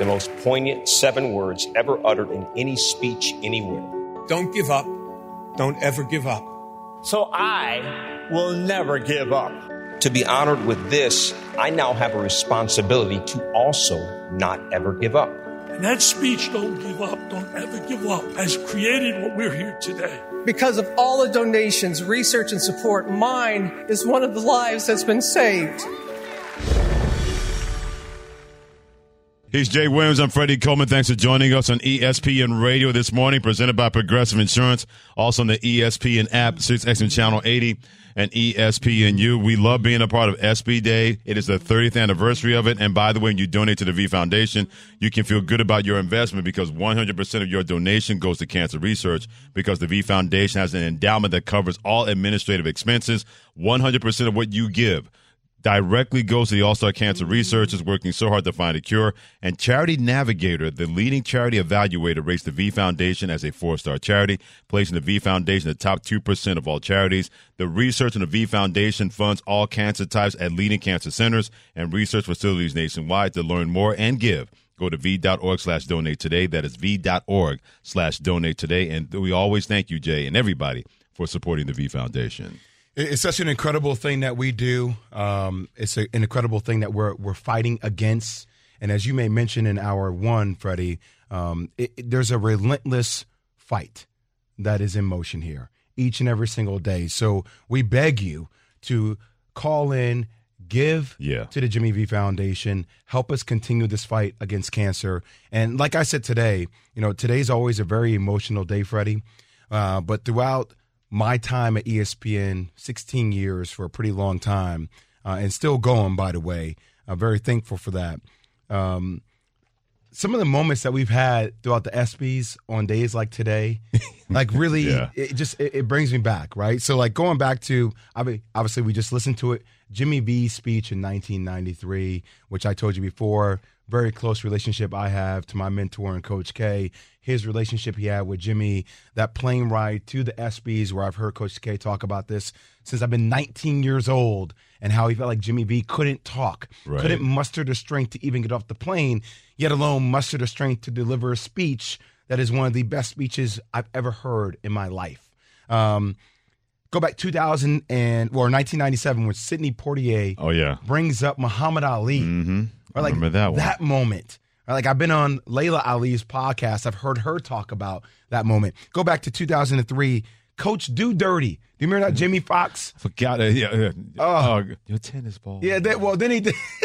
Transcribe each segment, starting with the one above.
The most poignant seven words ever uttered in any speech anywhere. Don't give up. Don't ever give up. So I will never give up. To be honored with this, I now have a responsibility to also not ever give up. And that speech, Don't Give Up, Don't Ever Give Up, has created what we're here today. Because of all the donations, research, and support, mine is one of the lives that's been saved. He's Jay Williams. I'm Freddie Coleman. Thanks for joining us on ESPN Radio this morning, presented by Progressive Insurance. Also on the ESPN app, Sirius XM Channel 80 and ESPNU. We love being a part of SB Day. It is the 30th anniversary of it. And by the way, when you donate to the V Foundation, you can feel good about your investment because 100% of your donation goes to cancer research because the V Foundation has an endowment that covers all administrative expenses. 100% of what you give directly goes to the All Star Cancer mm-hmm. Researchers working so hard to find a cure. And Charity Navigator, the leading charity evaluator, rates the V Foundation as a four star charity, placing the V Foundation the top 2% of all charities. The research in the V Foundation funds all cancer types at leading cancer centers and research facilities nationwide. To learn more and give, go to v.org slash donate today. That is v.org slash donate today. And we always thank you, Jay, and everybody for supporting the V Foundation. It's such an incredible thing that we do. Um, it's a, an incredible thing that we're we're fighting against. And as you may mention in hour one, Freddie, um, it, it, there's a relentless fight that is in motion here each and every single day. So we beg you to call in, give Yeah. to the Jimmy V Foundation, help us continue this fight against cancer. And like I said today, you know, today's always a very emotional day, Freddie. Uh, but throughout my time at ESPN, 16 years for a pretty long time, uh, and still going, by the way. I'm very thankful for that. Um, some of the moments that we've had throughout the ESPYS on days like today, like really, Yeah. it just it, it brings me back, right? So like going back to, I mean, obviously we just listened to it, Jimmy V's speech in 1993, which I told you before, very close relationship I have to my mentor and Coach K. His relationship he had with Jimmy, that plane ride to the ESPYS, where I've heard Coach K talk about this since I've been 19 years old, and how he felt like Jimmy V couldn't talk, Right. couldn't muster the strength to even get off the plane, yet alone muster the strength to deliver a speech that is one of the best speeches I've ever heard in my life. Um, go back 2000 and or 1997 when Sidney Poitier Oh, yeah. brings up Muhammad Ali. Mm-hmm. Or like Remember that one. That moment. Like I've been on Laila Ali's podcast. I've heard her talk about that moment. Go back to 2003. Coach Do Dirty. Do you remember that Jamie Foxx? Forgot it. Yeah, yeah. Oh. your tennis ball. Yeah. That, well, then he did.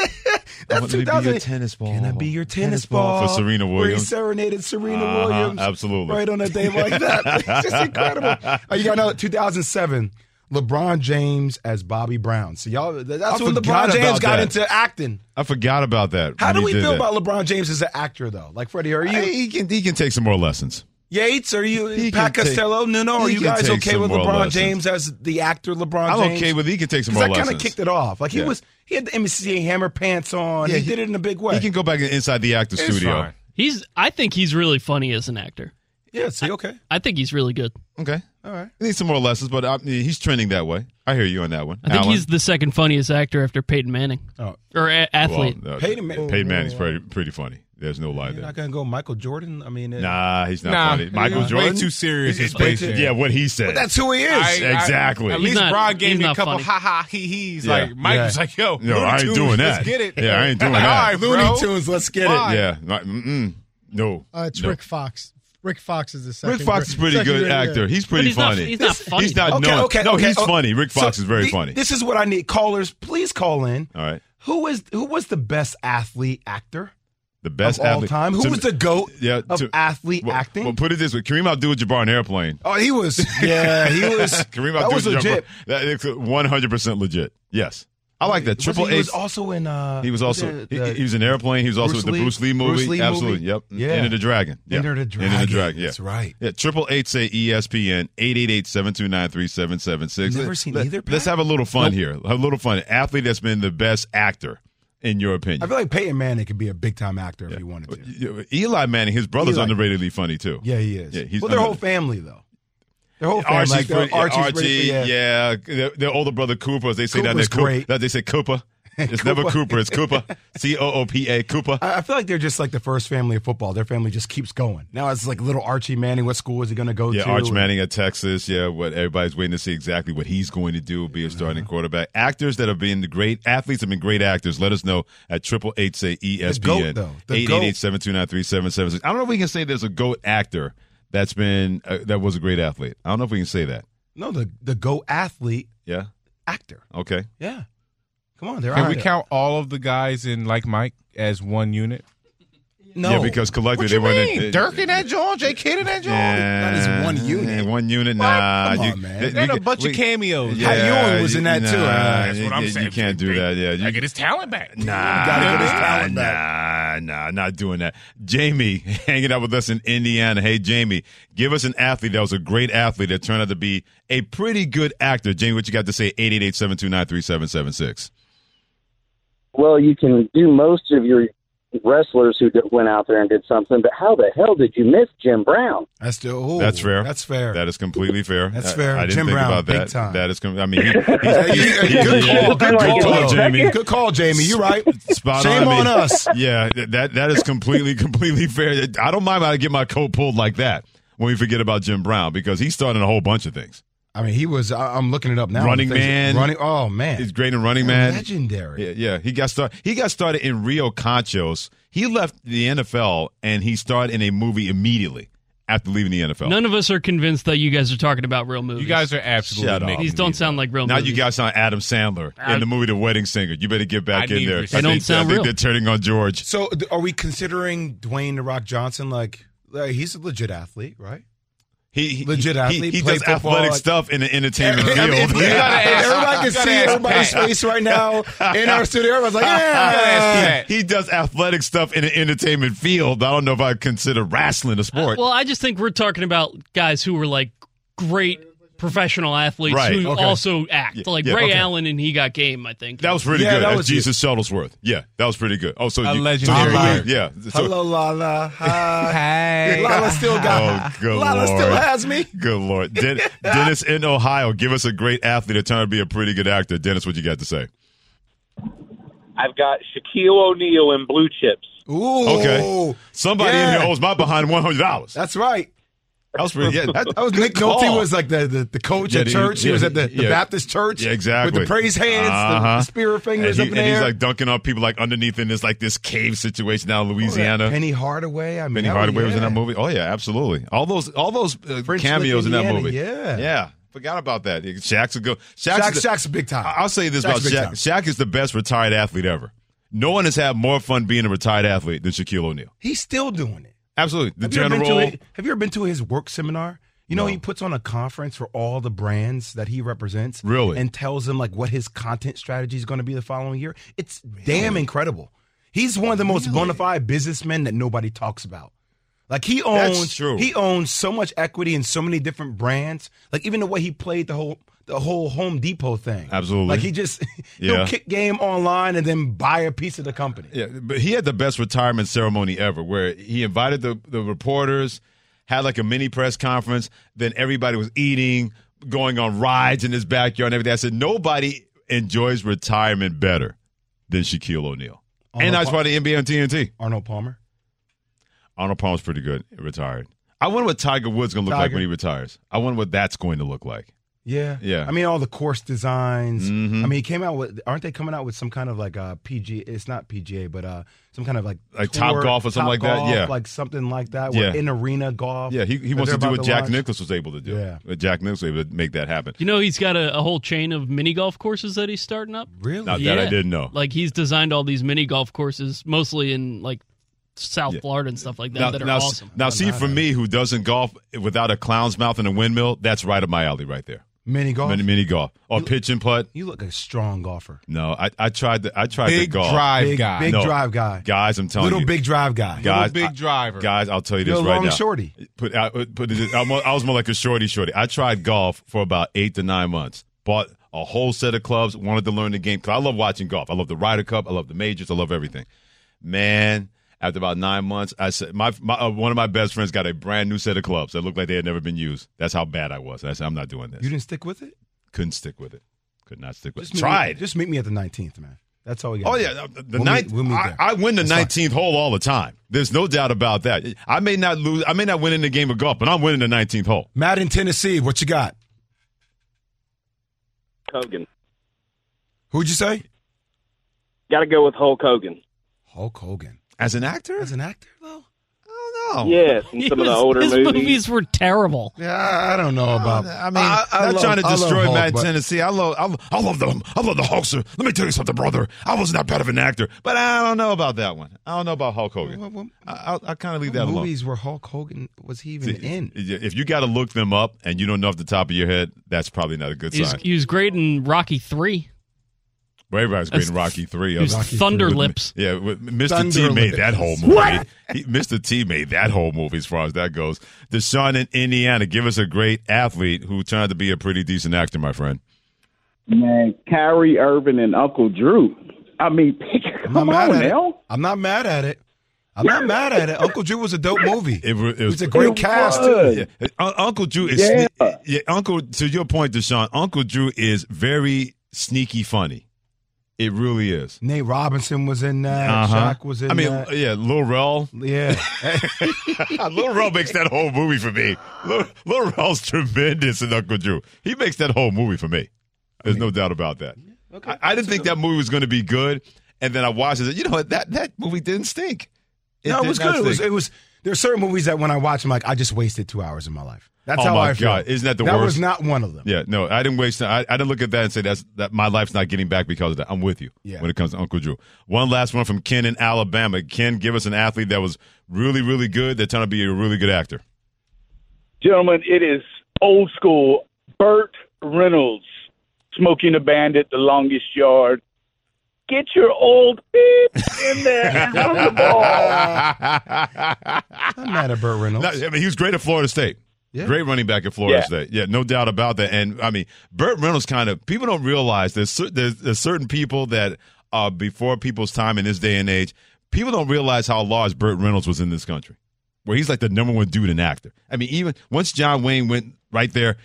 That's want to be your tennis ball. Can I be your tennis, Tennis ball ball? for Serena Where he serenaded Serena Uh-huh, Williams. absolutely. Right on a day like that. it's just incredible. Oh, you got another 2007. LeBron James as Bobby Brown. So y'all, that's I when LeBron James got that. into acting. I forgot about that. How do we feel that. about LeBron James as an actor, though? Like Freddie, are you Hey, he can he can take some more lessons. Yates? Are you He Pat can take- Costello? no, no. Are you guys okay with LeBron lessons. James as the actor LeBron I'm okay with he can take some more lessons. that kind of kicked it off. Like he Yeah. was, he had the MCA hammer pants on. Yeah, he, did it in a big way. He can go back inside the actor It's studio. fine. He's. I think he's really funny as an actor. yeah, see, okay, I think he's really good. Okay. All right. He needs some more lessons, but I, he's trending that way. I hear you on that one. I think Alan? he's the second funniest actor after Peyton Manning Oh. or a- athlete. Well, uh, Peyton Man- Peyton Manning's pretty pretty funny. There's no lie You're there. not gonna go Michael Jordan. I mean, uh, Nah, he's not Nah, funny. Michael way Jordan, too serious It's- in Space it's- Yeah, what he said. but that's who he is. I- I- Exactly. at He's least not- Brian gave me a not couple funny. ha ha he he's. Yeah. Like Mike Yeah. was like, yo, No, Looney I ain't Tunes, doing Let's that. get it. Yeah, I ain't doing like, that. All right, Looney bro. Tunes. Let's get Fine. it. yeah, not, mm-mm, no. Uh, it's no. Rick Fox. Rick Fox is the second. Rick Fox is a pretty second good grade, yeah. actor. He's pretty he's not- funny. he's not funny, He's not Okay, known. okay, no, okay. he's funny. Rick Fox so is very the- funny. This is what I need. Callers, please call in. All right. Who is who was the best athlete actor The best of all athlete time? Who to- was the goat yeah, of to- athlete well, acting? Well, put it this way: Kareem Abdul-Jabbar in Airplane. oh, he was. Yeah, he was. Kareem Abdul-Jabbar. that was legit. That is 100 percent legit. Yes. I like that. Triple he, he was also in. Uh, He was also the- he, the- he was in Airplane. He was also Bruce in the Lee- Bruce Lee movie. Bruce Lee Absolutely. movie? Yep. Yeah. Enter the Dragon. Yeah. Enter the Dragon. Enter the Dragon. Yeah. That's right. Yeah. Triple eight say ESPN eight eight eight seven two nine three seven seven six. Never seen Let, either, Let's have a little fun here. Have a little fun. Athlete that's been the best actor in your opinion. I feel like Peyton Manning could be a big time actor if he wanted to. Eli Manning, his brother's Eli. underratedly funny too. Yeah, he is. Yeah, he's well, their whole family though. Their whole family. Archie's like, pretty- Archie's Archie, pretty- yeah, Their, their older brother Cooper. As they say down there, Cooper's Coop- that they say Cooper. It's never Cooper. It's Cooper. C O O P A. Cooper. I I feel like they're just like the first family of football. Their family just keeps going. Now it's like little Archie Manning. What school is he going to go Yeah, to? Yeah, Arch Manning at Texas. Yeah, what everybody's waiting to see exactly what he's going to do, be a starting Uh-huh. quarterback. Actors that have been the great athletes have been great actors. Let us know at triple eight say ESPN. The eight eight eight seven two nine three seven seven six. I don't know if we can say there's a goat actor that's been uh, that was a great athlete. I don't know if we can say that. No, the the go athlete Yeah. actor. Okay. Yeah. Come on, there Can are. we count all of the guys in like Mike as one unit? No. Yeah, because collectively What they you weren't. mean? they- Dirk in that joint, J Kidd in that joint. Yeah, That is one unit. yeah, One unit. Nah, Come on, you, man. th- They had a bunch of cameos. Yeah, Pat Ewing was in that, nah, too. That's what I'm you- saying. You can't do that. Yeah, you, I get his talent back. Nah, gotta get his talent nah, back. Nah, not doing that. Jamie hanging out with us in Indiana. Hey, Jamie, give us an athlete that was a great athlete that turned out to be a pretty good actor. Jamie, what you got to say? 888-729-3776. Well, you can do most of your wrestlers who went out there and did something, but how the hell did you miss Jim Brown? That's still. ooh, That's fair. That's fair. That is completely fair. That's fair. I, didn't Jim think Brown, about big that. time. That is. com- I mean, he, he's, he's, good call. Good good call, call, Jamie. Good call, Jamie. You're right. Spot Shame on, I mean, on us. Yeah, that that is completely completely fair. I don't mind when I get my coat pulled like that when we forget about Jim Brown because he's starting a whole bunch of things. I mean, he was. I- I'm looking it up now. Running Man. Running. Oh man. He's great in Running Man. Legendary. Yeah, yeah. He got started. He got started in Rio Conchos. He left the NFL and he starred in a movie immediately after leaving the NFL. None of us are convinced that you guys are talking about real movies. You guys are absolutely Shut up. These don't sound like real now movies. you guys sound Adam Sandler in the movie The Wedding Singer. You better get back I in there. They I don't think, sound I think real. they're turning on George. So, are we considering Dwayne the Rock Johnson like? like, he's a legit athlete, right? He, he Legit he- athlete, He, play does football, athletic like- stuff in the entertainment I mean, field. if- if everybody can see everybody's Pat. face right now in our studio. Everyone's like, yeah. ask he does athletic stuff in the entertainment field. I don't know if I consider wrestling a sport. Well, I just think we're talking about guys who were like great professional athletes Right, who okay. also act. Yeah, like yeah, Ray okay. Allen and He Got Game, I think. that was pretty Yeah, good. that That's was Jesus Shuttlesworth. Yeah, that was pretty good. Oh, so A you, legendary So you, yeah. So, Hello, Lala. Hi. Hey. Lala still got. Oh, good Lala lord. still has me. Good lord, Den- Dennis in Ohio, give us a great athlete that turned out to be a pretty good actor. Dennis, what you got to say? I've got Shaquille O'Neal in Blue Chips. Ooh. Okay, somebody in here owes my behind one hundred dollars. That's right. That was pretty. Yeah, That, that was Nick Nolte call. was like the, the, the coach Yeah, at church. he yeah, was at the, the yeah. Baptist church. Yeah, exactly. With the praise hands, the- Uh-huh. the, spirit fingers and, up he- in and he's like dunking on people like underneath in this like this cave situation down in Louisiana. Penny Hardaway. I mean, that Hardaway was in that movie. Oh yeah, absolutely. All those all those uh, cameos in that movie. yeah. yeah. Forgot about that. Shaq's a go. Shaq's, Shaq, the- Shaq's a big time. I'll say this Shaq's about Shaq. time. Shaq is the best retired athlete ever. No one has had more fun being a retired athlete than Shaquille O'Neal. He's still doing it. Absolutely. The Have you, ever been to general. it- have you ever been to his work seminar? You know, No. he puts on a conference for all the brands that he represents. Really? And tells them like what his content strategy is going to be the following year. It's damn incredible. He's one of the most bona fide businessmen that nobody talks about. Like he owns true. he owns so much equity in so many different brands. Like even the way he played the whole the whole Home Depot thing. Absolutely. Like he just Yeah. he'll kick game online and then buy a piece of the company. Yeah, but he had the best retirement ceremony ever, where he invited the the reporters, had like a mini press conference, then everybody was eating, going on rides in his backyard and everything. I said nobody enjoys retirement better than Shaquille O'Neal, Arnold and that's why the NBA on TNT. Arnold Palmer. Arnold Palmer's pretty good, retired. I wonder what Tiger Woods going to look like when he retires. I wonder what that's going to look like. Yeah, Yeah. I mean, all the course designs. Mhm. I mean, he came out with. Aren't they coming out with some kind of like uh PG? It's not PGA, but uh some kind of like Like Top Golf or something like that? Yeah. like something like that. Yeah. Yeah, in arena golf. Yeah, he, he wants to do about what Jack launch. Nicklaus was able to do. Yeah. What Jack Nicklaus was able to make that happen. You know, he's got a, a whole chain of mini golf courses that he's starting up. Really? Now that I didn't know. Like he's designed all these mini golf courses, mostly in like South Yeah. Florida and stuff like that, now, that are now, awesome. now see, for me, who doesn't golf without a clown's mouth and a windmill, that's right up my alley right there. Mini golf. Mini, mini golf oh, or pitch and putt. You look a strong golfer. No, I, I tried the I tried Big the golf. Big drive Big, guy. big No. drive guy. Guys, I'm telling Little you, Little big drive guy. guys, big I- driver. Guys, I'll tell you You're this a right long now. shorty. Put, I, put it, I'm, I was more like a shorty shorty. I tried golf for about eight to nine months. Bought a whole set of clubs. Wanted to learn the game because I love watching golf. I love the Ryder Cup. I love the majors. I love everything. Man, after about nine months, I said my, my uh, one of my best friends got a brand new set of clubs that looked like they had never been used. That's how bad I was. I said I'm not doing this. You didn't stick with it? Couldn't stick with it. Could not stick with Just it. meet Tried. Me, just meet me at the 19th, man. That's all you got. Oh yeah, the, the We'll ninth. meet- we'll meet I. I win the That's fine. nineteenth hole all the time. There's no doubt about that. I may not lose. I may not win in the game of golf, but I'm winning the nineteenth hole. Matt in Tennessee, what you got? Hogan. Who'd you say? Got to go with Hulk Hogan. Hulk Hogan. As an actor? As an actor, though? Oh Yes, in He some of the older his movies. movies were terrible. Yeah, I don't know oh, about. I mean, not love- trying to destroy Hulk, Matt but- Tennessee. I love, I love, I love them. I love the Hulkster. Let me tell you something, brother. I was not bad of an actor, but I don't know about that one. I don't know about Hulk Hogan. What- what- I, I'll, I'll kind of leave what that alone. movies where Hulk Hogan was he even in? If you got to look them up and you don't know off the top of your head, that's probably not a good sign. he was great in Rocky Three. Everybody's great in Rocky Three. was Rocky Thunder With- Lips. Yeah, with- Mr. Thunder T made Lips. that whole movie. What? He, Mr. T made that whole movie as far as that goes. Deshaun in Indiana, give us a great athlete who turned out to be a pretty decent actor, my friend. Man, Kyrie Irving and Uncle Drew. I mean, I'm come not mad on at now. it. I'm not mad at it. I'm not mad at it. Uncle Drew was a dope movie. It, wa- it was a great cast Yeah. Un- Uncle Drew is Yeah. sne- yeah, Uncle to your point, Deshaun. Uncle Drew is very sneaky funny. It really is. Nate Robinson was in that. Uh-huh. Shaq was in I mean, that. yeah, Lil Rel. Yeah. Lil Rel makes that whole movie for me. Lil, Lil Rel's tremendous in Uncle Drew. He makes that whole movie for me. There's no doubt about that. I, I didn't think that movie was going to be good, and then I watched it. You know what? That that movie didn't stink. no, it was good. It was, it was. There are certain movies that when I watch them, like I just wasted two hours of my life. That's Oh how my I feel. God, isn't that the that worst? That was not one of them. Yeah, no, I didn't waste. I, I didn't look at that and say that's that my life's not getting back because of that. I'm with you Yeah. when it comes to Uncle Drew. One last one from Ken in Alabama. Ken, give us an athlete that was really, really good that turned out to be a really good actor. Gentlemen, it is old school. Burt Reynolds, Smokey and the Bandit, The Longest Yard. Get your old beep in there and run the ball. I'm mad at Burt Reynolds. No, I mean, he was great at Florida State. Yeah. Great running back at Florida Yeah. State. Yeah, no doubt about that. And I mean, Burt Reynolds kind of people don't realize there's there's, there's certain people that are before people's time in this day and age. People don't realize how large Burt Reynolds was in this country, where he's like the number one dude and actor. I mean, even once John Wayne went right there.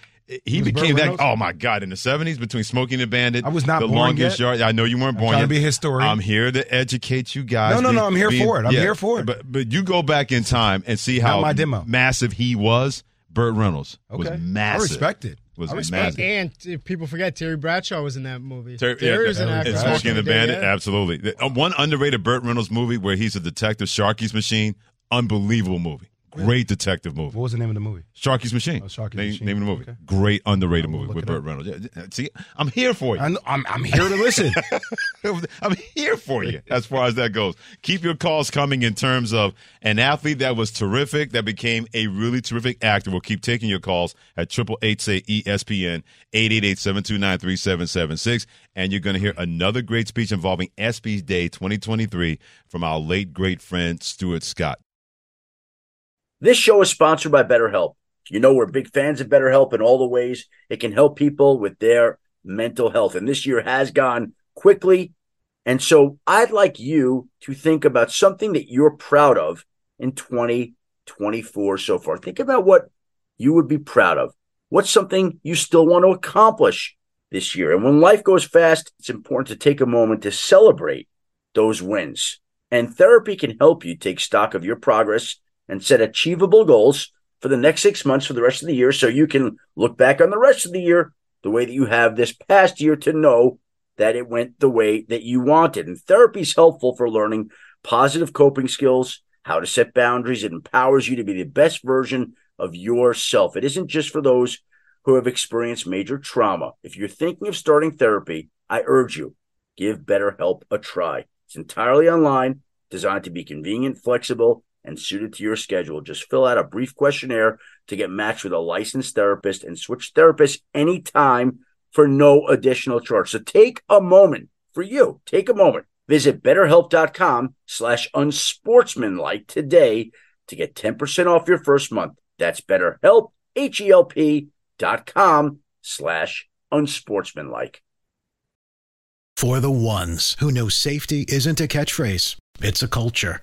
He Was became that. Oh my God! In the seventies, between Smokey and the Bandit, I was not the longest yet. yard. I know you weren't born trying yet. to be a historian. I'm here to educate you guys. No, no, Be- no, I'm here be- for it. I'm here for it. But but you go back in time and see Not how my demo. massive he was. Burt Reynolds was Okay. massive. I respect it. Was I respect massive. And if people forget Terry Bradshaw was in that movie. Ter- Terry yeah, was an and actor. Smokey and the back in day, Bandit, yeah. absolutely. The- uh, one underrated Burt Reynolds movie where he's a detective, Sharky's Machine, unbelievable movie. Great detective movie. What was the name of the movie? Sharky's Machine. Oh, Sharky's name, Machine. Name of the movie. Okay. Great underrated I will movie with Burt. Reynolds. Yeah, See, I'm here for you. I'm, I'm, I'm here to listen. I'm here for you as far as that goes. Keep your calls coming in terms of an athlete that was terrific, that became a really terrific actor. We'll keep taking your calls at triple eight say ESPN eight eight eight seven two nine three seven seven six, and you're going to hear another great speech involving ESPY Day 2023 from our late great friend Stuart Scott. This show is sponsored by BetterHelp. You know, we're big fans of BetterHelp in all the ways it can help people with their mental health. And this year has gone quickly. And so I'd like you to think about something that you're proud of in 2024 so far. Think about what you would be proud of. What's something you still want to accomplish this year? And when life goes fast, it's important to take a moment to celebrate those wins. And therapy can help you take stock of your progress and set achievable goals for the next six months for the rest of the year so you can look back on the rest of the year the way that you have this past year to know that it went the way that you wanted. And therapy is helpful for learning positive coping skills, how to set boundaries. It empowers you to be the best version of yourself. It isn't just for those who have experienced major trauma. If you're thinking of starting therapy, I urge you, give BetterHelp a try. It's entirely online, designed to be convenient, flexible, and suited to your schedule. Just fill out a brief questionnaire to get matched with a licensed therapist and switch therapists anytime for no additional charge. So take a moment for you. Take a moment. Visit betterhelp.com slash unsportsmanlike today to get 10% off your first month. That's betterhelp, H-E-L-P dot com slash unsportsmanlike. For the ones who know safety isn't a catchphrase, it's a culture.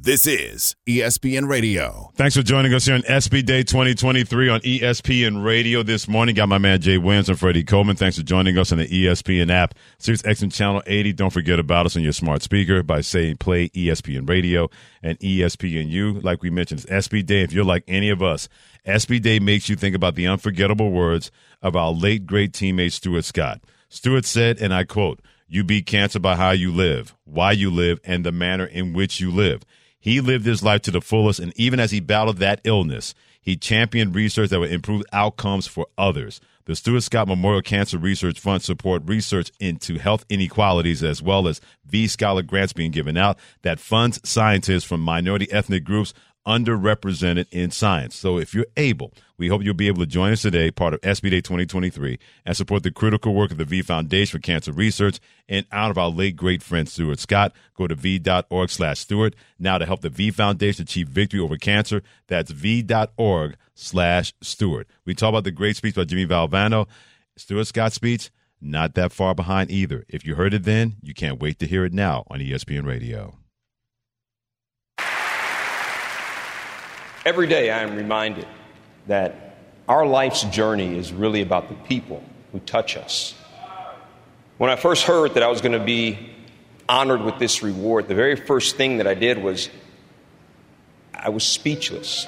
This is ESPN Radio. Thanks for joining us here on SB Day 2023 on ESPN Radio this morning. Got my man Jay Williams and Freddie Coleman. Thanks for joining us on the ESPN app, Sirius XM Channel 80. Don't forget about us on your smart speaker by saying play ESPN Radio and "ESPN." ESPNU. Like we mentioned, it's SB Day. If you're like any of us, SB Day makes you think about the unforgettable words of our late great teammate Stuart Scott. Stuart said, and I quote, "You beat cancer by how you live, why you live, and the manner in which you live." He lived his life to the fullest, and even as he battled that illness, he championed research that would improve outcomes for others. The Stuart Scott Memorial Cancer Research Fund support research into health inequalities as well as V Scholar grants being given out that funds scientists from minority ethnic groups underrepresented in science. So if you're able, we hope you'll be able to join us today, part of SB Day 2023, and support the critical work of the V Foundation for Cancer Research and out of our late great friend Stuart Scott. Go to v.org slash Stuart now to help the V Foundation achieve victory over cancer. That's v.org slash Stuart. We talk about the great speech by Jimmy Valvano. Stuart Scott's speech, not that far behind either. If you heard it then, you can't wait to hear it now on ESPN Radio. Every day I am reminded that our life's journey is really about the people who touch us. When I first heard that I was going to be honored with this reward, the very first thing that I did was I was speechless,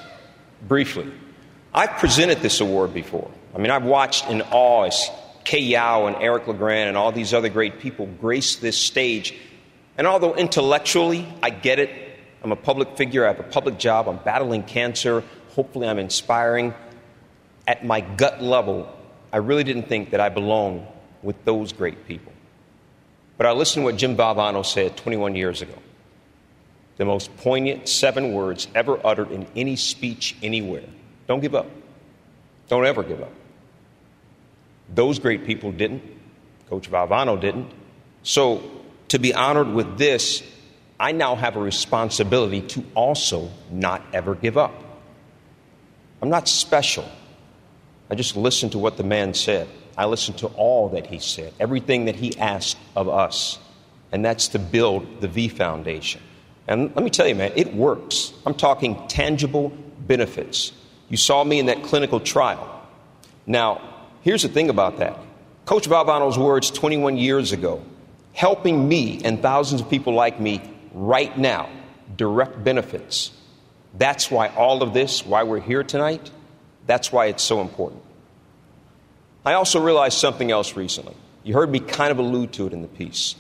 briefly. I've presented this award before. I mean, I've watched in awe as Kay Yow and Eric LeGrand and all these other great people grace this stage. And although intellectually I get it, I'm a public figure, I have a public job, I'm battling cancer, hopefully I'm inspiring. At my gut level, I really didn't think that I belonged with those great people. But I listened to what Jim Valvano said 21 years ago. The most poignant seven words ever uttered in any speech anywhere. Don't give up. Don't ever give up. Those great people didn't. Coach Valvano didn't. So to be honored with this I now have a responsibility to also not ever give up. I'm not special. I just listened to what the man said. I listened to all that he said, everything that he asked of us, and that's to build the V Foundation. And let me tell you, man, it works. I'm talking tangible benefits. You saw me in that clinical trial. Now, here's the thing about that Coach Valvano's words 21 years ago, helping me and thousands of people like me right now, direct benefits. That's why all of this, why we're here tonight, that's why it's so important. I also realized something else recently. You heard me kind of allude to it in the piece.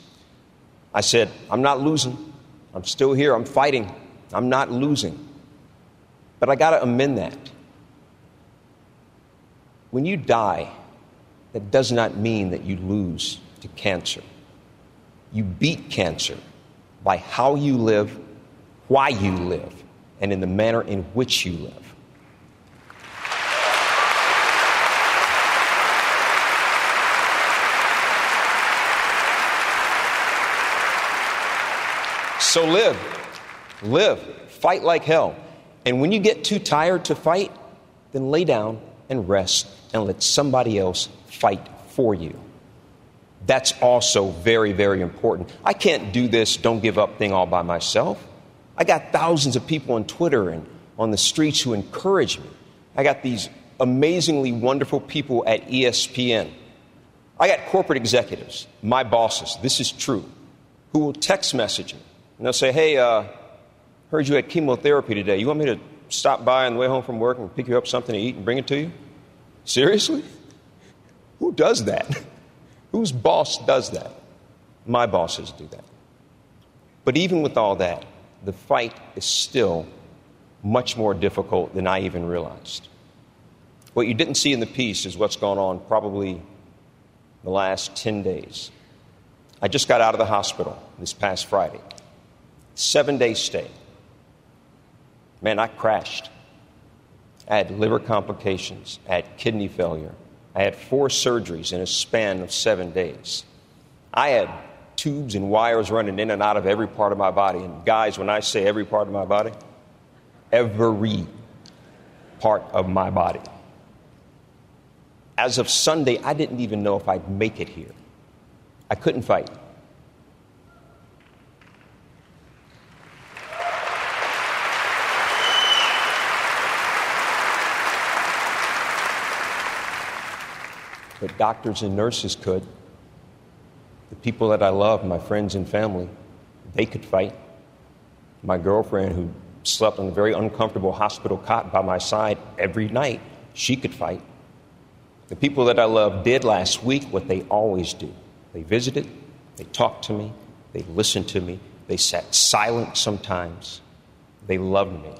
I said, I'm not losing. I'm still here. I'm fighting. I'm not losing. But I got to amend that. When you die, that does not mean that you lose to cancer. You beat cancer by how you live, why you live, and in the manner in which you live. So live, live, fight like hell. And when you get too tired to fight, then lay down and rest and let somebody else fight for you. That's also very, very important. I can't do this don't give up thing all by myself. I got thousands of people on Twitter and on the streets who encourage me. I got these amazingly wonderful people at ESPN. I got corporate executives, my bosses, this is true, who will text message me. And they'll say, Hey, uh, heard you had chemotherapy today. You want me to stop by on the way home from work and pick you up something to eat and bring it to you? Seriously? Who does that? Whose boss does that? My bosses do that. But even with all that, the fight is still much more difficult than I even realized. What you didn't see in the piece is what's gone on probably the last 10 days. I just got out of the hospital this past Friday. Seven day stay. Man, I crashed. I had liver complications, I had kidney failure, I had four surgeries in a span of seven days. I had tubes and wires running in and out of every part of my body. And guys, when I say every part of my body, every part of my body. As of Sunday, I didn't even know if I'd make it here. I couldn't fight. But doctors and nurses could. The people that I love, my friends and family, they could fight. My girlfriend, who slept on a very uncomfortable hospital cot by my side every night, she could fight. The people that I love did last week what they always do they visited, they talked to me, they listened to me, they sat silent sometimes, they loved me.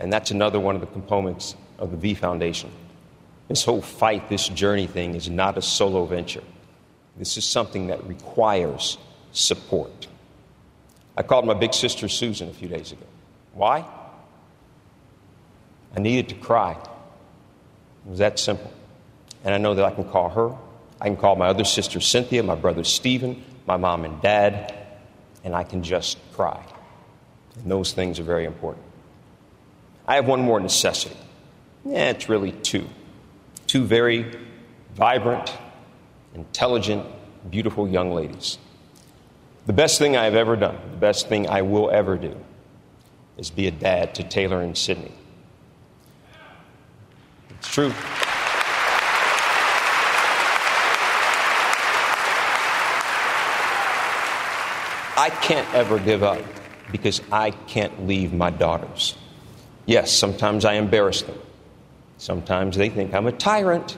And that's another one of the components of the V Foundation. This whole fight, this journey thing is not a solo venture. This is something that requires support. I called my big sister Susan a few days ago. Why? I needed to cry. It was that simple. And I know that I can call her. I can call my other sister Cynthia, my brother Stephen, my mom and dad, and I can just cry. And those things are very important. I have one more necessity. It's really two. Two very vibrant, intelligent, beautiful young ladies. The best thing I have ever done, the best thing I will ever do, is be a dad to Taylor and Sydney. It's true. I can't ever give up because I can't leave my daughters. Yes, sometimes I embarrass them. Sometimes they think I'm a tyrant.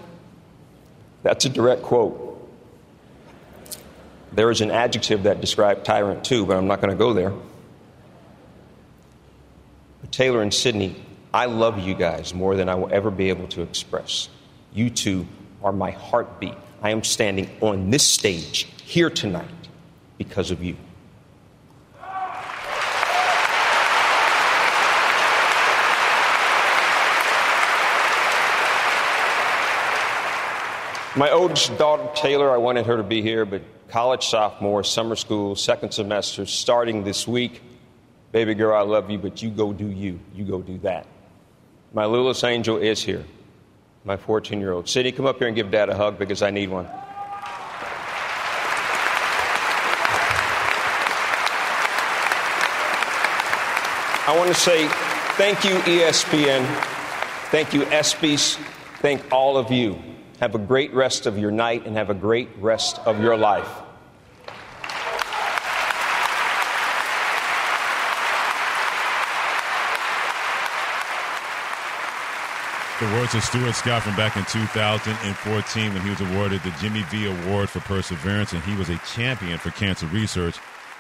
That's a direct quote. There is an adjective that describes tyrant too, but I'm not going to go there. But Taylor and Sydney, I love you guys more than I will ever be able to express. You two are my heartbeat. I am standing on this stage here tonight because of you. My oldest daughter, Taylor, I wanted her to be here, but college sophomore, summer school, second semester, starting this week. Baby girl, I love you, but you go do you. You go do that. My littlest angel is here, my 14 year old. Sydney, come up here and give dad a hug because I need one. I want to say thank you, ESPN. Thank you, ESPYs. Thank all of you. Have a great rest of your night and have a great rest of your life. The words of Stuart Scott from back in 2014 when he was awarded the Jimmy V Award for Perseverance, and he was a champion for cancer research.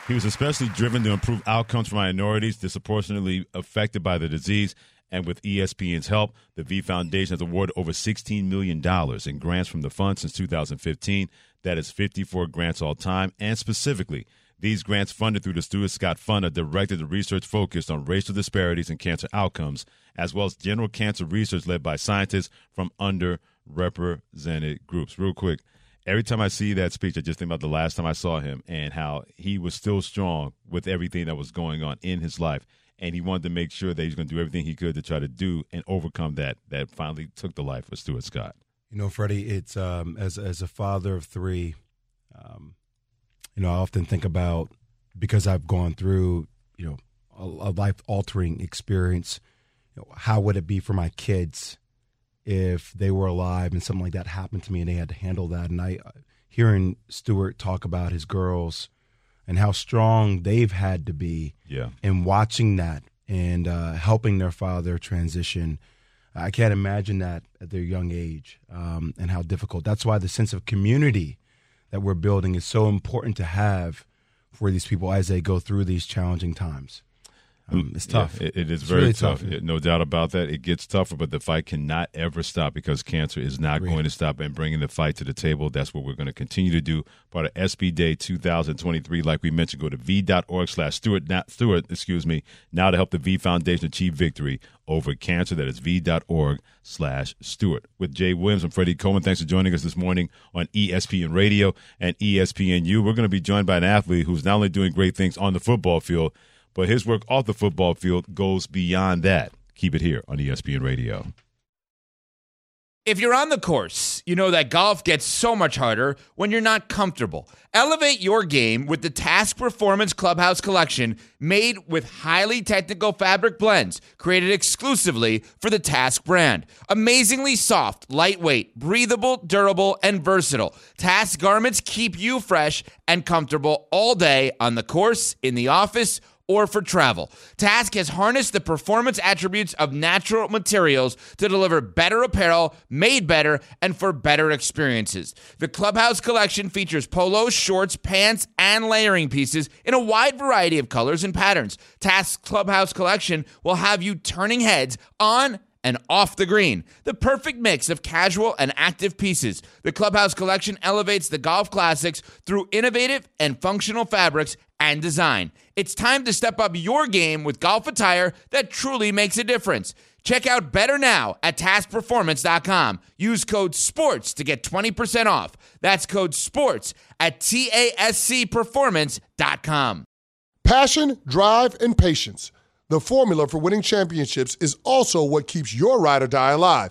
He was especially driven to improve outcomes for minorities disproportionately affected by the disease. And with ESPN's help, the V Foundation has awarded over $16 million in grants from the fund since 2015. That is 54 grants all time. And specifically, these grants funded through the Stuart Scott Fund are directed to research focused on racial disparities in cancer outcomes, as well as general cancer research led by scientists from underrepresented groups. Real quick, every time I see that speech, I just think about the last time I saw him and how he was still strong with everything that was going on in his life. And he wanted to make sure that he's going to do everything he could to try to do and overcome that that finally took the life of Stuart Scott. You know, Freddie, it's um, as as a father of three, um, you know, I often think about because I've gone through, you know, a, a life altering experience. You know, how would it be for my kids if they were alive and something like that happened to me and they had to handle that? And I, hearing Stuart talk about his girls and how strong they've had to be, yeah, and watching that and uh, helping their father transition. I can't imagine that at their young age um, and how difficult. That's why the sense of community that we're building is so important to have for these people as they go through these challenging times. Um, it's tough. Yeah, it, it is It's very really tough. tough. Yeah, No doubt about that. It gets tougher, but the fight cannot ever stop because cancer is not going to stop. And bringing the fight to the table, that's what we're going to continue to do. Part of SB Day 2023, like we mentioned, go to v.org slash Stewart, not Stewart, excuse me, now to help the V Foundation achieve victory over cancer. That is v.org slash Stewart. With Jay Williams and Freddie Coleman, thanks for joining us this morning on ESPN Radio and ESPNU. We're going to be joined by an athlete who's not only doing great things on the football field, but his work off the football field goes beyond that. Keep it here on ESPN Radio. If you're on the course, you know that golf gets so much harder when you're not comfortable. Elevate your game with the TASC Performance Clubhouse Collection made with highly technical fabric blends created exclusively for the TASC brand. Amazingly soft, lightweight, breathable, durable, and versatile. TASC garments keep you fresh and comfortable all day on the course, in the office, or for travel. TASC has harnessed the performance attributes of natural materials to deliver better apparel, made better, and for better experiences. The Clubhouse collection features polos, shorts, pants, and layering pieces in a wide variety of colors and patterns. TASC's Clubhouse collection will have you turning heads on and off the green. The perfect mix of casual and active pieces. The Clubhouse collection elevates the golf classics through innovative and functional fabrics and design. It's time to step up your game with golf attire that truly makes a difference. Check out Better Now at tascperformance.com. Use code SPORTS to get 20% off. That's code SPORTS at TASCperformance.com. Passion, drive, and patience. The formula for winning championships is also what keeps your ride or die alive.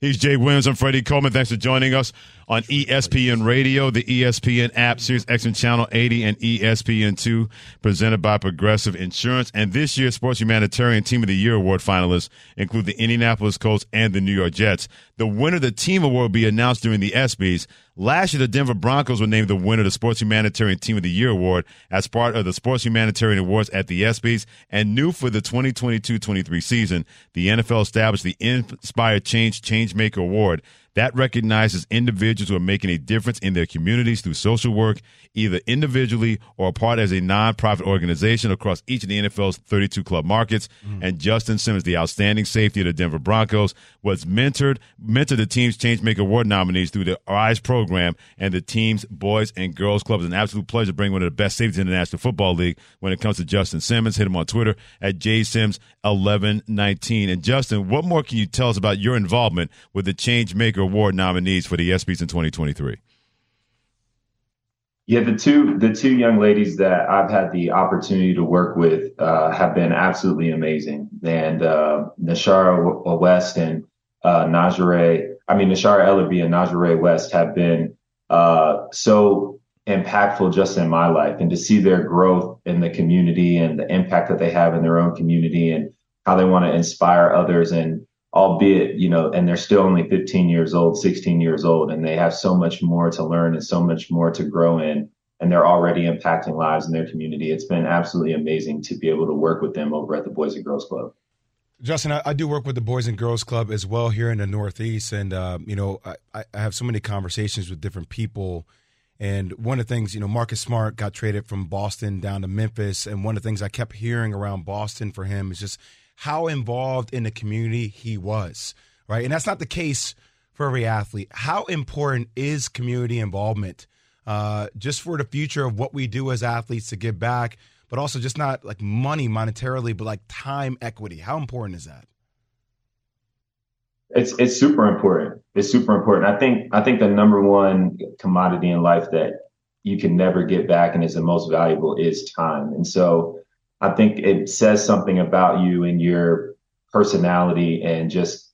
He's Jay Williams. I'm Freddie Coleman. Thanks for joining us on ESPN Radio, the ESPN app, Sirius XM Channel 80, and E ESPN2, presented by Progressive Insurance. And this year's Sports Humanitarian Team of the Year award finalists include the Indianapolis Colts and the New York Jets. The winner of the team award will be announced during the ESPYs. Last year, the Denver Broncos were named the winner of the Sports Humanitarian Team of the Year award as part of the Sports Humanitarian Awards at the ESPYs. And new for the 2022-23 season, the NFL established the Inspired change Change Changemaker Award. That recognizes individuals who are making a difference in their communities through social work, either individually or part as a nonprofit organization across each of the NFL's 32 club markets. Mm. And Justin Simmons, the outstanding safety of the Denver Broncos, was mentored, mentored the team's Changemaker Award nominees through the RISE program and the team's boys and girls club. It's an absolute pleasure to bring one of the best safeties in the National Football League when it comes to Justin Simmons. Hit him on Twitter at jsims1119. And Justin, what more can you tell us about your involvement with the Changemaker Award nominees for the ESPYs in 2023? Yeah, the two the two young ladies that I've had the opportunity to work with uh, have been absolutely amazing, and uh, Nashara West and uh, I mean Nashara Ellerby and Najee West have been uh, so impactful just in my life, and to see their growth in the community and the impact that they have in their own community and how they want to inspire others and albeit you know and they're still only 15 years old 16 years old and they have so much more to learn and so much more to grow in and they're already impacting lives in their community it's been absolutely amazing to be able to work with them over at the boys and girls club Justin, I, I do work with the Boys and Girls Club as well here in the Northeast, and uh, you know I, I have so many conversations with different people. And one of the things, you know, Marcus Smart got traded from Boston down to Memphis, and one of the things I kept hearing around Boston for him is just how involved in the community he was, right? And that's not the case for every athlete. How important is community involvement uh, just for the future of what we do as athletes to give back, but also just not like money monetarily, but like time equity? How important is that? It's it's super important. It's super important. I think I think the number one commodity in life that you can never get back and is the most valuable is time. And so I think it says something about you and your personality and just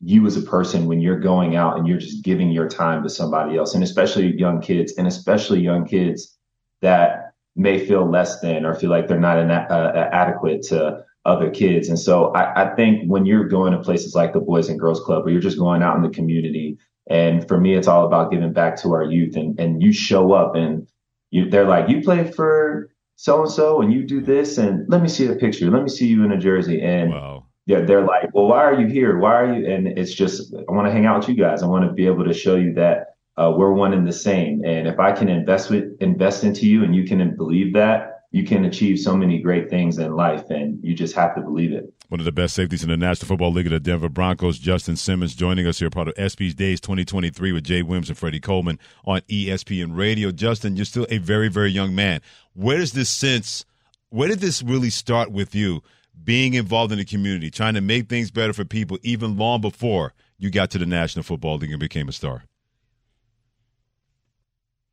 you as a person when you're going out and you're just giving your time to somebody else and especially young kids and especially young kids that may feel less than or feel like they're not an, uh, adequate to other kids. And so I, I think when you're going to places like the Boys and Girls Club or you're just going out in the community and for me, it's all about giving back to our youth and, and you show up and you, they're like, you play for so and so and you do this and let me see a picture. Let me see you in a jersey. And wow. yeah, they're like, well, why are you here? Why are you? And it's just, I want to hang out with you guys. I want to be able to show you that uh, we're one and the same. And if I can invest with, invest into you and you can believe that, you can achieve so many great things in life and you just have to believe it. One of the best safeties in the National Football League of the Denver Broncos, Justin Simmons, joining us here, part of ESPY's Days 2023 with Jay Williams and Freddie Coleman on ESPN Radio. Justin, you're still a very, very young man. Where does this sense, where did this really start with you, being involved in the community, trying to make things better for people, even long before you got to the National Football League and became a star?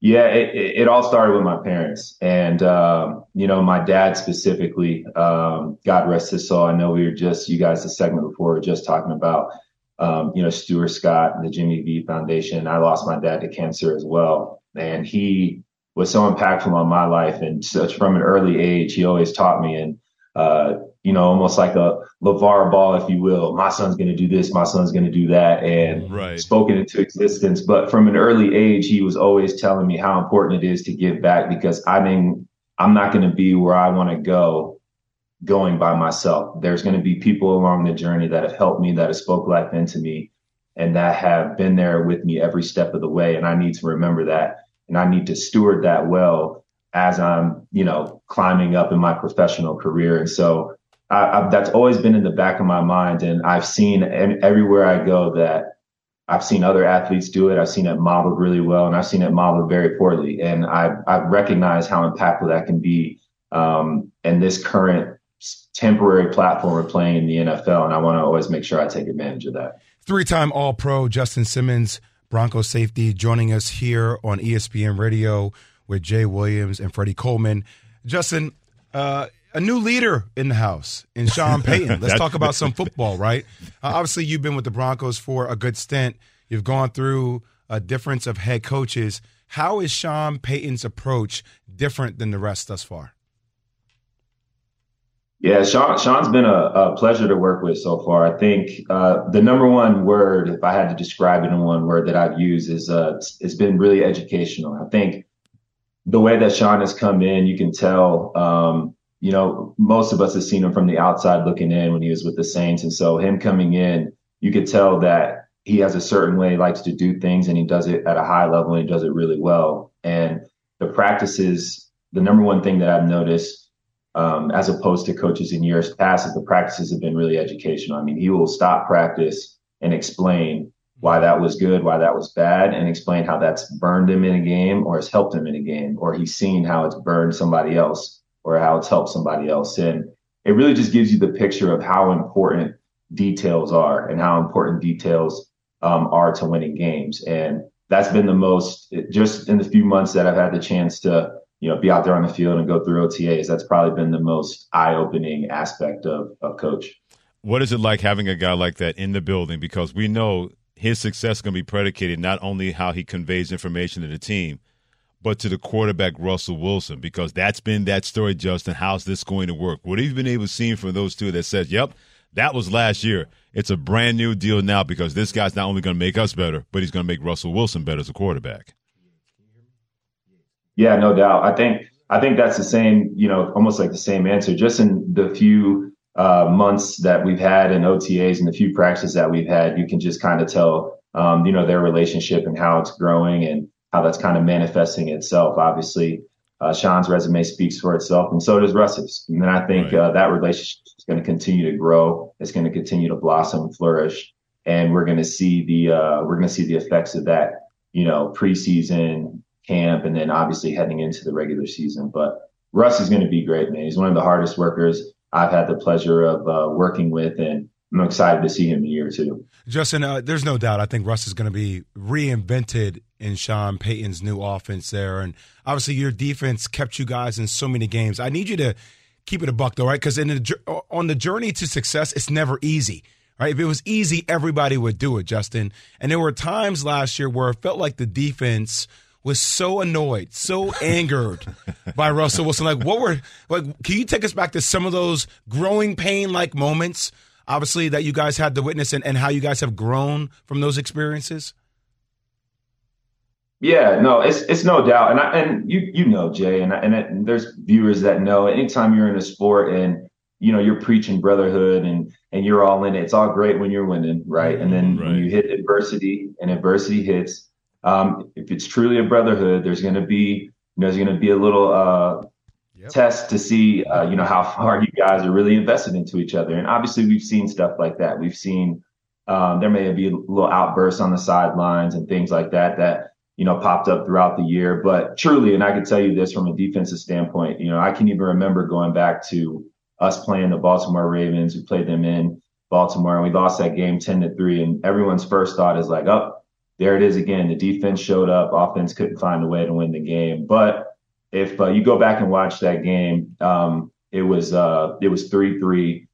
Yeah, it, it, all started with my parents, and um, you know, my dad specifically. Um, God rest his soul. I know we were just you guys the segment before we were just talking about um, you know Stuart Scott and the Jimmy V Foundation. I lost my dad to cancer as well, and he was so impactful on my life. And such from an early age, he always taught me and uh, you know, almost like a LaVar Ball, if you will. My son's going to do this, my son's going to do that, and right. spoken into existence. But from an early age, he was always telling me how important it is to give back because I mean, I'm not going to be where I want to go going by myself. There's going to be people along the journey that have helped me, that have spoke life into me, and that have been there with me every step of the way. And I need to remember that, and I need to steward that well as I'm, you know, climbing up in my professional career. And so I, that's always been in the back of my mind. And I've seen everywhere I go that I've seen other athletes do it. I've seen it modeled really well, and I've seen it modeled very poorly. And I've, I've recognized how impactful that can be um, in this current temporary platform we're playing in the NFL. And I want to always make sure I take advantage of that. Three time All Pro Justin Simmons, Broncos safety, joining us here on ESPN Radio with Jay Williams and Freddie Coleman. Justin, uh, a new leader in the house in Sean Payton. Let's talk about some football, right? Uh, obviously, you've been with the Broncos for a good stint. You've gone through a difference of head coaches. How is Sean Payton's approach different than the rest thus far? Yeah, Sean, Sean's been a, a pleasure to work with so far. I think uh, the number one word, if I had to describe it in one word that I've used, is uh, it's, been really educational. I think the way that Sean has come in, you can tell um, you know, most of us have seen him from the outside looking in when he was with the Saints. And so him coming in, you could tell that he has a certain way he likes to do things and he does it at a high level and he does it really well. And the practices, the number one thing that I've noticed, um, as opposed to coaches in years past, is the practices have been really educational. I mean, he will stop practice and explain why that was good, why that was bad, and explain how that's burned him in a game or has helped him in a game, or he's seen how it's burned somebody else or how it's helped somebody else. And it really just gives you the picture of how important details are and how important details um, are to winning games. And that's been the most, just in the few months that I've had the chance to, you know, be out there on the field and go through OTAs, that's probably been the most eye opening aspect of, of coach. What is it like having a guy like that in the building? Because we know his success is going to be predicated not only how he conveys information to the team, but to the quarterback Russell Wilson because that's been that story, Justin. How's this going to work? What have you been able to see from those two that says, "Yep, that was last year. It's a brand new deal now because this guy's not only going to make us better, but he's going to make Russell Wilson better as a quarterback." Yeah, no doubt. I think I think that's the same. You know, almost like the same answer. Just in the few uh, months that we've had in OTAs and the few practices that we've had, you can just kind of tell, um, you know, their relationship and how it's growing and how that's kind of manifesting itself. Obviously, uh, Sean's resume speaks for itself, and so does Russ's. And then I think right. uh, that relationship is going to continue to grow. It's going to continue to blossom and flourish, and we're going to see the uh, we're going to see the effects of that. You know, preseason camp, and then obviously heading into the regular season. But Russ is going to be great, man. He's one of the hardest workers I've had the pleasure of uh, working with, and I'm excited to see him in year two. Justin, uh, there's no doubt. I think Russ is going to be reinvented in Sean Payton's new offense there, and obviously your defense kept you guys in so many games. I need you to keep it a buck though, right? Because in the, on the journey to success, it's never easy. Right? If it was easy, everybody would do it, Justin. And there were times last year where it felt like the defense was so annoyed, so angered by Russell Wilson. Like, what were like? Can you take us back to some of those growing pain like moments? Obviously, that you guys had to witness, and, and how you guys have grown from those experiences. Yeah, no, it's it's no doubt, and I, and you you know Jay, and and, it, and there's viewers that know. Anytime you're in a sport and you know you're preaching brotherhood and and you're all in it, it's all great when you're winning, right? And then right. when you hit adversity and adversity hits, um, if it's truly a brotherhood, there's going to be you know there's going to be a little uh, yep. test to see uh, you know how far you guys are really invested into each other. And obviously, we've seen stuff like that. We've seen um, there may be a little outbursts on the sidelines and things like that that you know, popped up throughout the year. But truly, and I can tell you this from a defensive standpoint, you know, I can even remember going back to us playing the Baltimore Ravens. We played them in Baltimore and we lost that game 10 to 3. And everyone's first thought is like, oh, there it is again. The defense showed up. Offense couldn't find a way to win the game. But if uh, you go back and watch that game, um, it was uh, it was three three.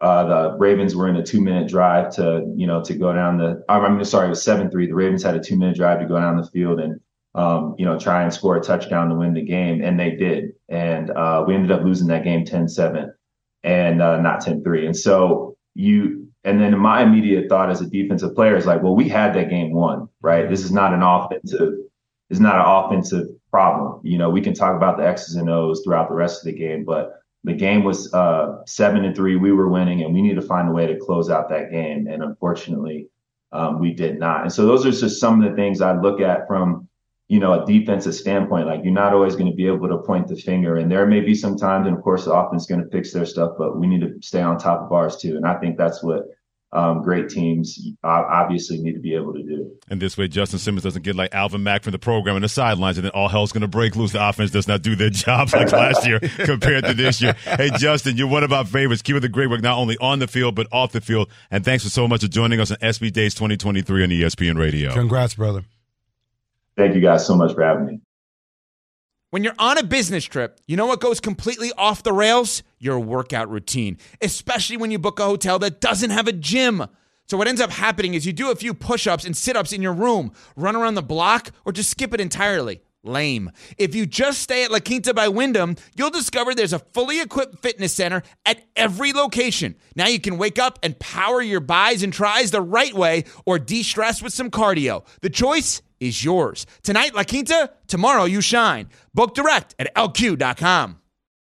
Uh, the Ravens were in a two minute drive to, you know, to go down the, I'm sorry, it was seven three. The Ravens had a two minute drive to go down the field and, um, you know, try and score a touchdown to win the game. And they did. And, uh, we ended up losing that game 10 7 and, uh, not 10 3. And so you, and then my immediate thought as a defensive player is like, well, we had that game won, right? This is not an offensive, is not an offensive problem. You know, we can talk about the X's and O's throughout the rest of the game, but the game was uh, seven and three. We were winning, and we need to find a way to close out that game. And unfortunately, um, we did not. And so those are just some of the things I look at from you know a defensive standpoint. Like you're not always going to be able to point the finger, and there may be some times, and of course, the offense is going to fix their stuff, but we need to stay on top of ours too. And I think that's what um, great teams obviously need to be able to do. And this way, Justin Simmons doesn't get like Alvin Mack from the program on the sidelines, and then all hell's going to break loose. The offense does not do their job like last year compared to this year. Hey, Justin, you're one of our favorites. Keep up the great work, not only on the field, but off the field. And thanks for so much for joining us on SB Days 2023 on ESPN Radio. Congrats, brother. Thank you guys so much for having me. When you're on a business trip, you know what goes completely off the rails? Your workout routine, especially when you book a hotel that doesn't have a gym. So, what ends up happening is you do a few push ups and sit ups in your room, run around the block, or just skip it entirely. Lame. If you just stay at La Quinta by Wyndham, you'll discover there's a fully equipped fitness center at every location. Now you can wake up and power your buys and tries the right way or de stress with some cardio. The choice is yours. Tonight, La Quinta, tomorrow, you shine. Book direct at lq.com.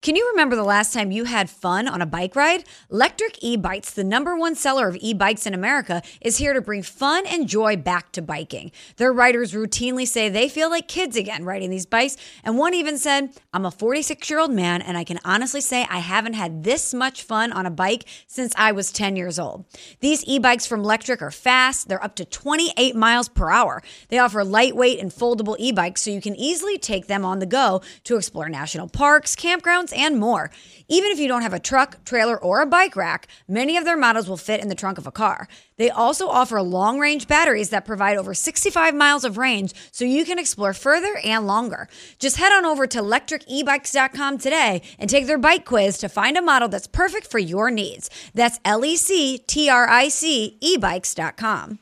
Can you remember the last time you had fun on a bike ride? Lectric E Bikes, the number one seller of e bikes in America, is here to bring fun and joy back to biking. Their riders routinely say they feel like kids again riding these bikes, and one even said, I'm a 46 year old man, and I can honestly say I haven't had this much fun on a bike since I was 10 years old. These e bikes from Lectric are fast, they're up to 28 miles per hour. They offer lightweight and foldable e bikes so you can easily take them on the go to explore national parks, campgrounds, and more. Even if you don't have a truck, trailer, or a bike rack, many of their models will fit in the trunk of a car. They also offer long range batteries that provide over 65 miles of range so you can explore further and longer. Just head on over to lectricebikes.com today and take their bike quiz to find a model that's perfect for your needs. That's L E C T R I C ebikes.com.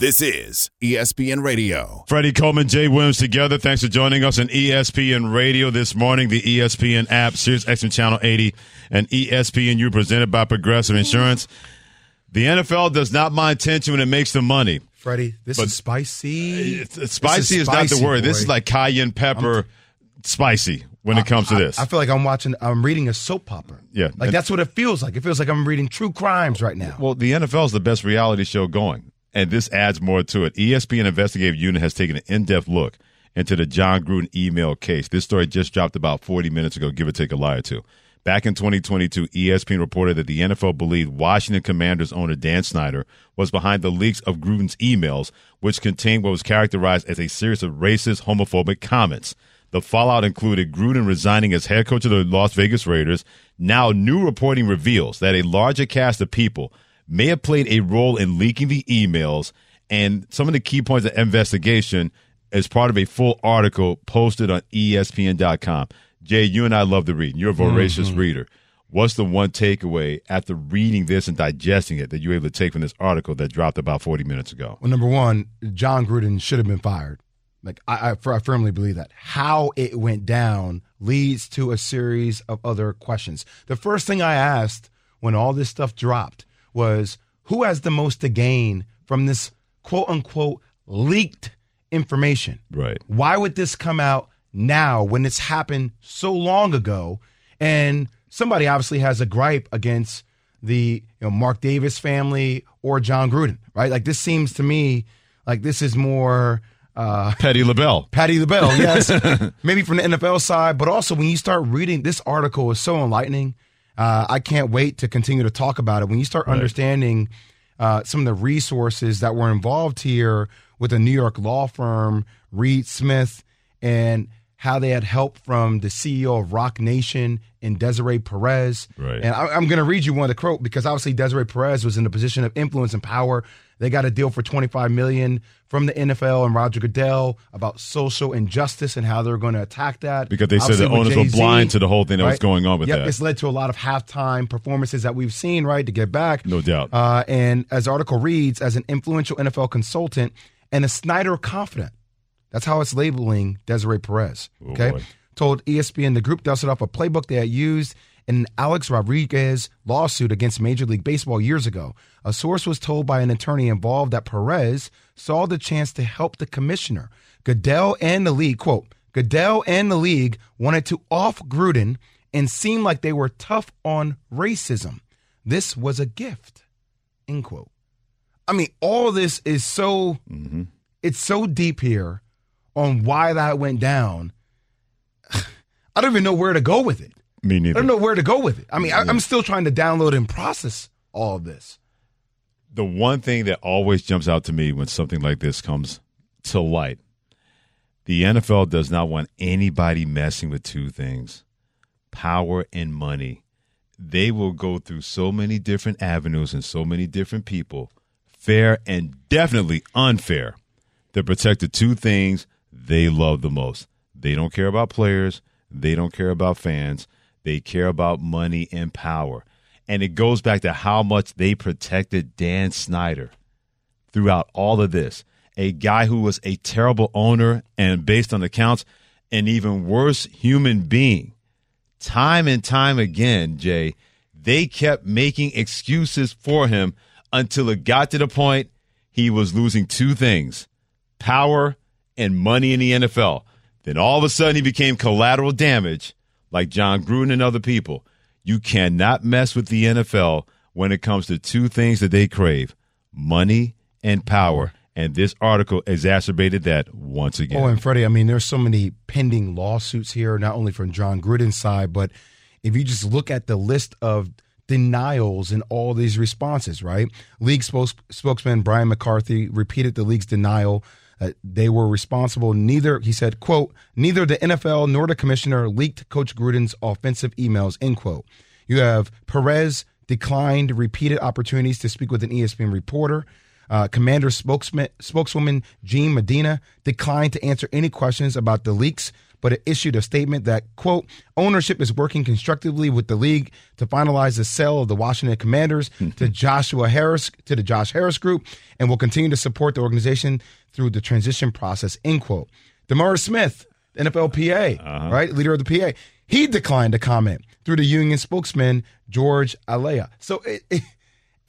This is ESPN Radio. Freddie Coleman, Jay Williams together. Thanks for joining us on ESPN Radio this morning. The ESPN app, Sirius XM Channel 80, and ESPNU presented by Progressive Insurance. The NFL does not mind tension when it makes the money. Freddie, this is spicy. It's, it's spicy is, spicy, is not the word. Boy. This is like cayenne pepper, spicy when it comes I, to this. I, I, feel like I'm watching, I'm reading a soap opera. Yeah. Like and, that's what it feels like. It feels like I'm reading true crimes right now. Well, the NFL is the best reality show going and this adds more to it. ESPN investigative unit has taken an in-depth look into the Jon Gruden email case. This story just dropped about 40 minutes ago, give or take a lie or two. Back in 2022, ESPN reported that the NFL believed Washington Commanders owner Dan Snyder was behind the leaks of Gruden's emails, which contained what was characterized as a series of racist, homophobic comments. The fallout included Gruden resigning as head coach of the Las Vegas Raiders. Now, new reporting reveals that a larger cast of people may have played a role in leaking the emails and some of the key points of investigation as part of a full article posted on ESPN.com. Jay, you and I love to read. You're a voracious Mhm. reader. What's the one takeaway after reading this and digesting it that you're able to take from this article that dropped about 40 minutes ago? Well, number one, Jon Gruden should have been fired. Like I, I, I firmly believe that. How it went down leads to a series of other questions. The first thing I asked when all this stuff dropped was, who has the most to gain from this quote unquote leaked information? Right. Why would this come out now when it's happened so long ago? And somebody obviously has a gripe against the you know Mark Davis family or Jon Gruden, right? Like this seems to me like this is more uh Patti LaBelle. Patti LaBelle, yes. Maybe from the NFL side, but also when you start reading this article is so enlightening. Uh, I can't wait to continue to talk about it. When you start Right. understanding uh, some of the resources that were involved here with a New York law firm, Reed Smith, and how they had help from the CEO of Roc Nation and Desiree Perez. Right. And I, I'm going to read you one of the quote because obviously Desiree Perez was in a position of influence and power. They got a deal for 25 million from the NFL and Roger Goodell about social injustice and how they're going to attack that. Because they said Obviously the owners were Jay-Z, blind to the whole thing that was going on with yep, that. It's led to a lot of halftime performances that we've seen, right, to get back. No doubt. Uh, and as article reads, as an influential NFL consultant and a Snyder confidant. That's how it's labeling Desiree Perez. Okay. boy. Told ESPN the group dusted off a playbook they had used in an Alex Rodriguez lawsuit against Major League Baseball years ago. A source was told by an attorney involved that Perez saw the chance to help the commissioner. Goodell and the league, quote, Goodell and the league wanted to off Gruden and seem like they were tough on racism. This was a gift. End quote. I mean, all this is so mm-hmm. it's so deep here on why that went down. I don't even know where to go with it. Me I don't know where to go with it. I mean, I, I'm still trying to download and process all of this. the one thing that always jumps out to me when something like this comes to light the NFL does not want anybody messing with two things power and money. They will go through so many different avenues and so many different people, fair and definitely unfair, to protect the two things they love the most. They don't care about players, they don't care about fans, they care about money and power. And it goes back to how much they protected Dan Snyder throughout all of this. A guy who was a terrible owner and, based on accounts, an even worse human being. Time and time again, Jay, they kept making excuses for him until it got to the point he was losing two things power and money in the NFL. Then all of a sudden he became collateral damage, like Jon Gruden and other people. You cannot mess with the NFL when it comes to two things that they crave money and power. And this article exacerbated that once again. Oh, and Freddie, I mean, there's so many pending lawsuits here, not only from Jon Gruden's side, but if you just look at the list of denials in all these responses, right? League spokes- spokesman Brian McCarthy repeated the league's denial that they were responsible. Neither, he said, quote, neither the NFL nor the commissioner leaked Coach Gruden's offensive emails, end quote. You have Perez declined repeated opportunities to speak with an ESPN reporter. Uh, Commander spokesman, spokeswoman Jean Medina declined to answer any questions about the leaks, but it issued a statement that, quote, ownership is working constructively with the league to finalize the sale of the Washington Commanders to Joshua Harris, to the Josh Harris Group, and will continue to support the organization through the transition process, end quote. DeMar Smith, NFLPA, right, leader of the PA, he declined to comment through the union spokesman, George Atallah. So it, it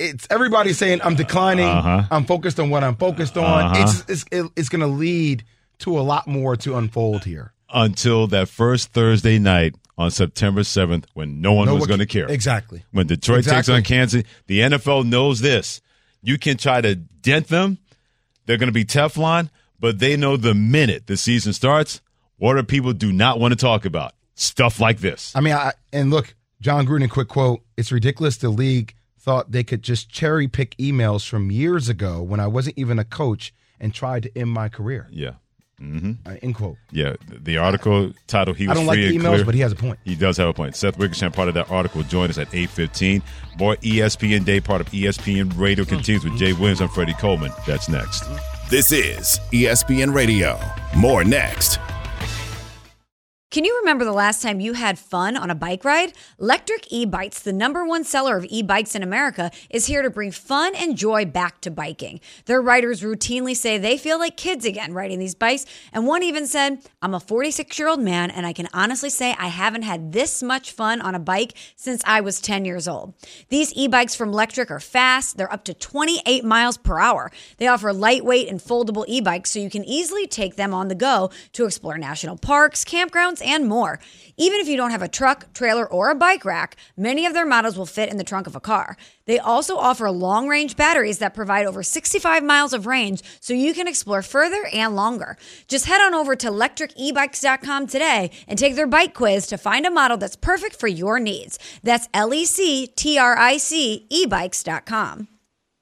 it's everybody saying I'm declining. Uh-huh. I'm focused on what I'm focused on. Uh-huh. It's it's it's going to lead to a lot more to unfold here. Until that first Thursday night on September 7th when no one No was going to care. Exactly. When Detroit takes on Kansas, the NFL knows this. You can try to dent them. They're going to be Teflon, but they know the minute the season starts, what do people do not want to talk about? Stuff like this. I mean, I, and look, Jon Gruden, quick quote: "It's ridiculous. The league thought they could just cherry pick emails from years ago when I wasn't even a coach and tried to end my career." Yeah. Mm-hmm. Uh, end quote. Yeah, the article title "He I don't like free and emails, clear." but he has a point. He does have a point. Seth Wickersham, part of that article, joined us at eight fifteen. More ESPN Day, part of ESPN Radio, continues with Jay Williams. I'm Freddie Coleman. That's next. This is ESPN Radio. More next. Can you remember the last time you had fun on a bike ride? Lectric E-Bikes, the number one seller of e-bikes in America, is here to bring fun and joy back to biking. Their riders routinely say they feel like kids again riding these bikes, and one even said, "I'm a 46-year-old man and I can honestly say I haven't had this much fun on a bike since I was 10 years old." These e-bikes from Lectric are fast, they're up to 28 miles per hour. They offer lightweight and foldable e-bikes so you can easily take them on the go to explore national parks, campgrounds, and more. Even if you don't have a truck, trailer, or a bike rack, many of their models will fit in the trunk of a car. They also offer long range batteries that provide over 65 miles of range so you can explore further and longer. Just head on over to lectricebikes.com today and take their bike quiz to find a model that's perfect for your needs. That's L E C T R I C ebikes.com.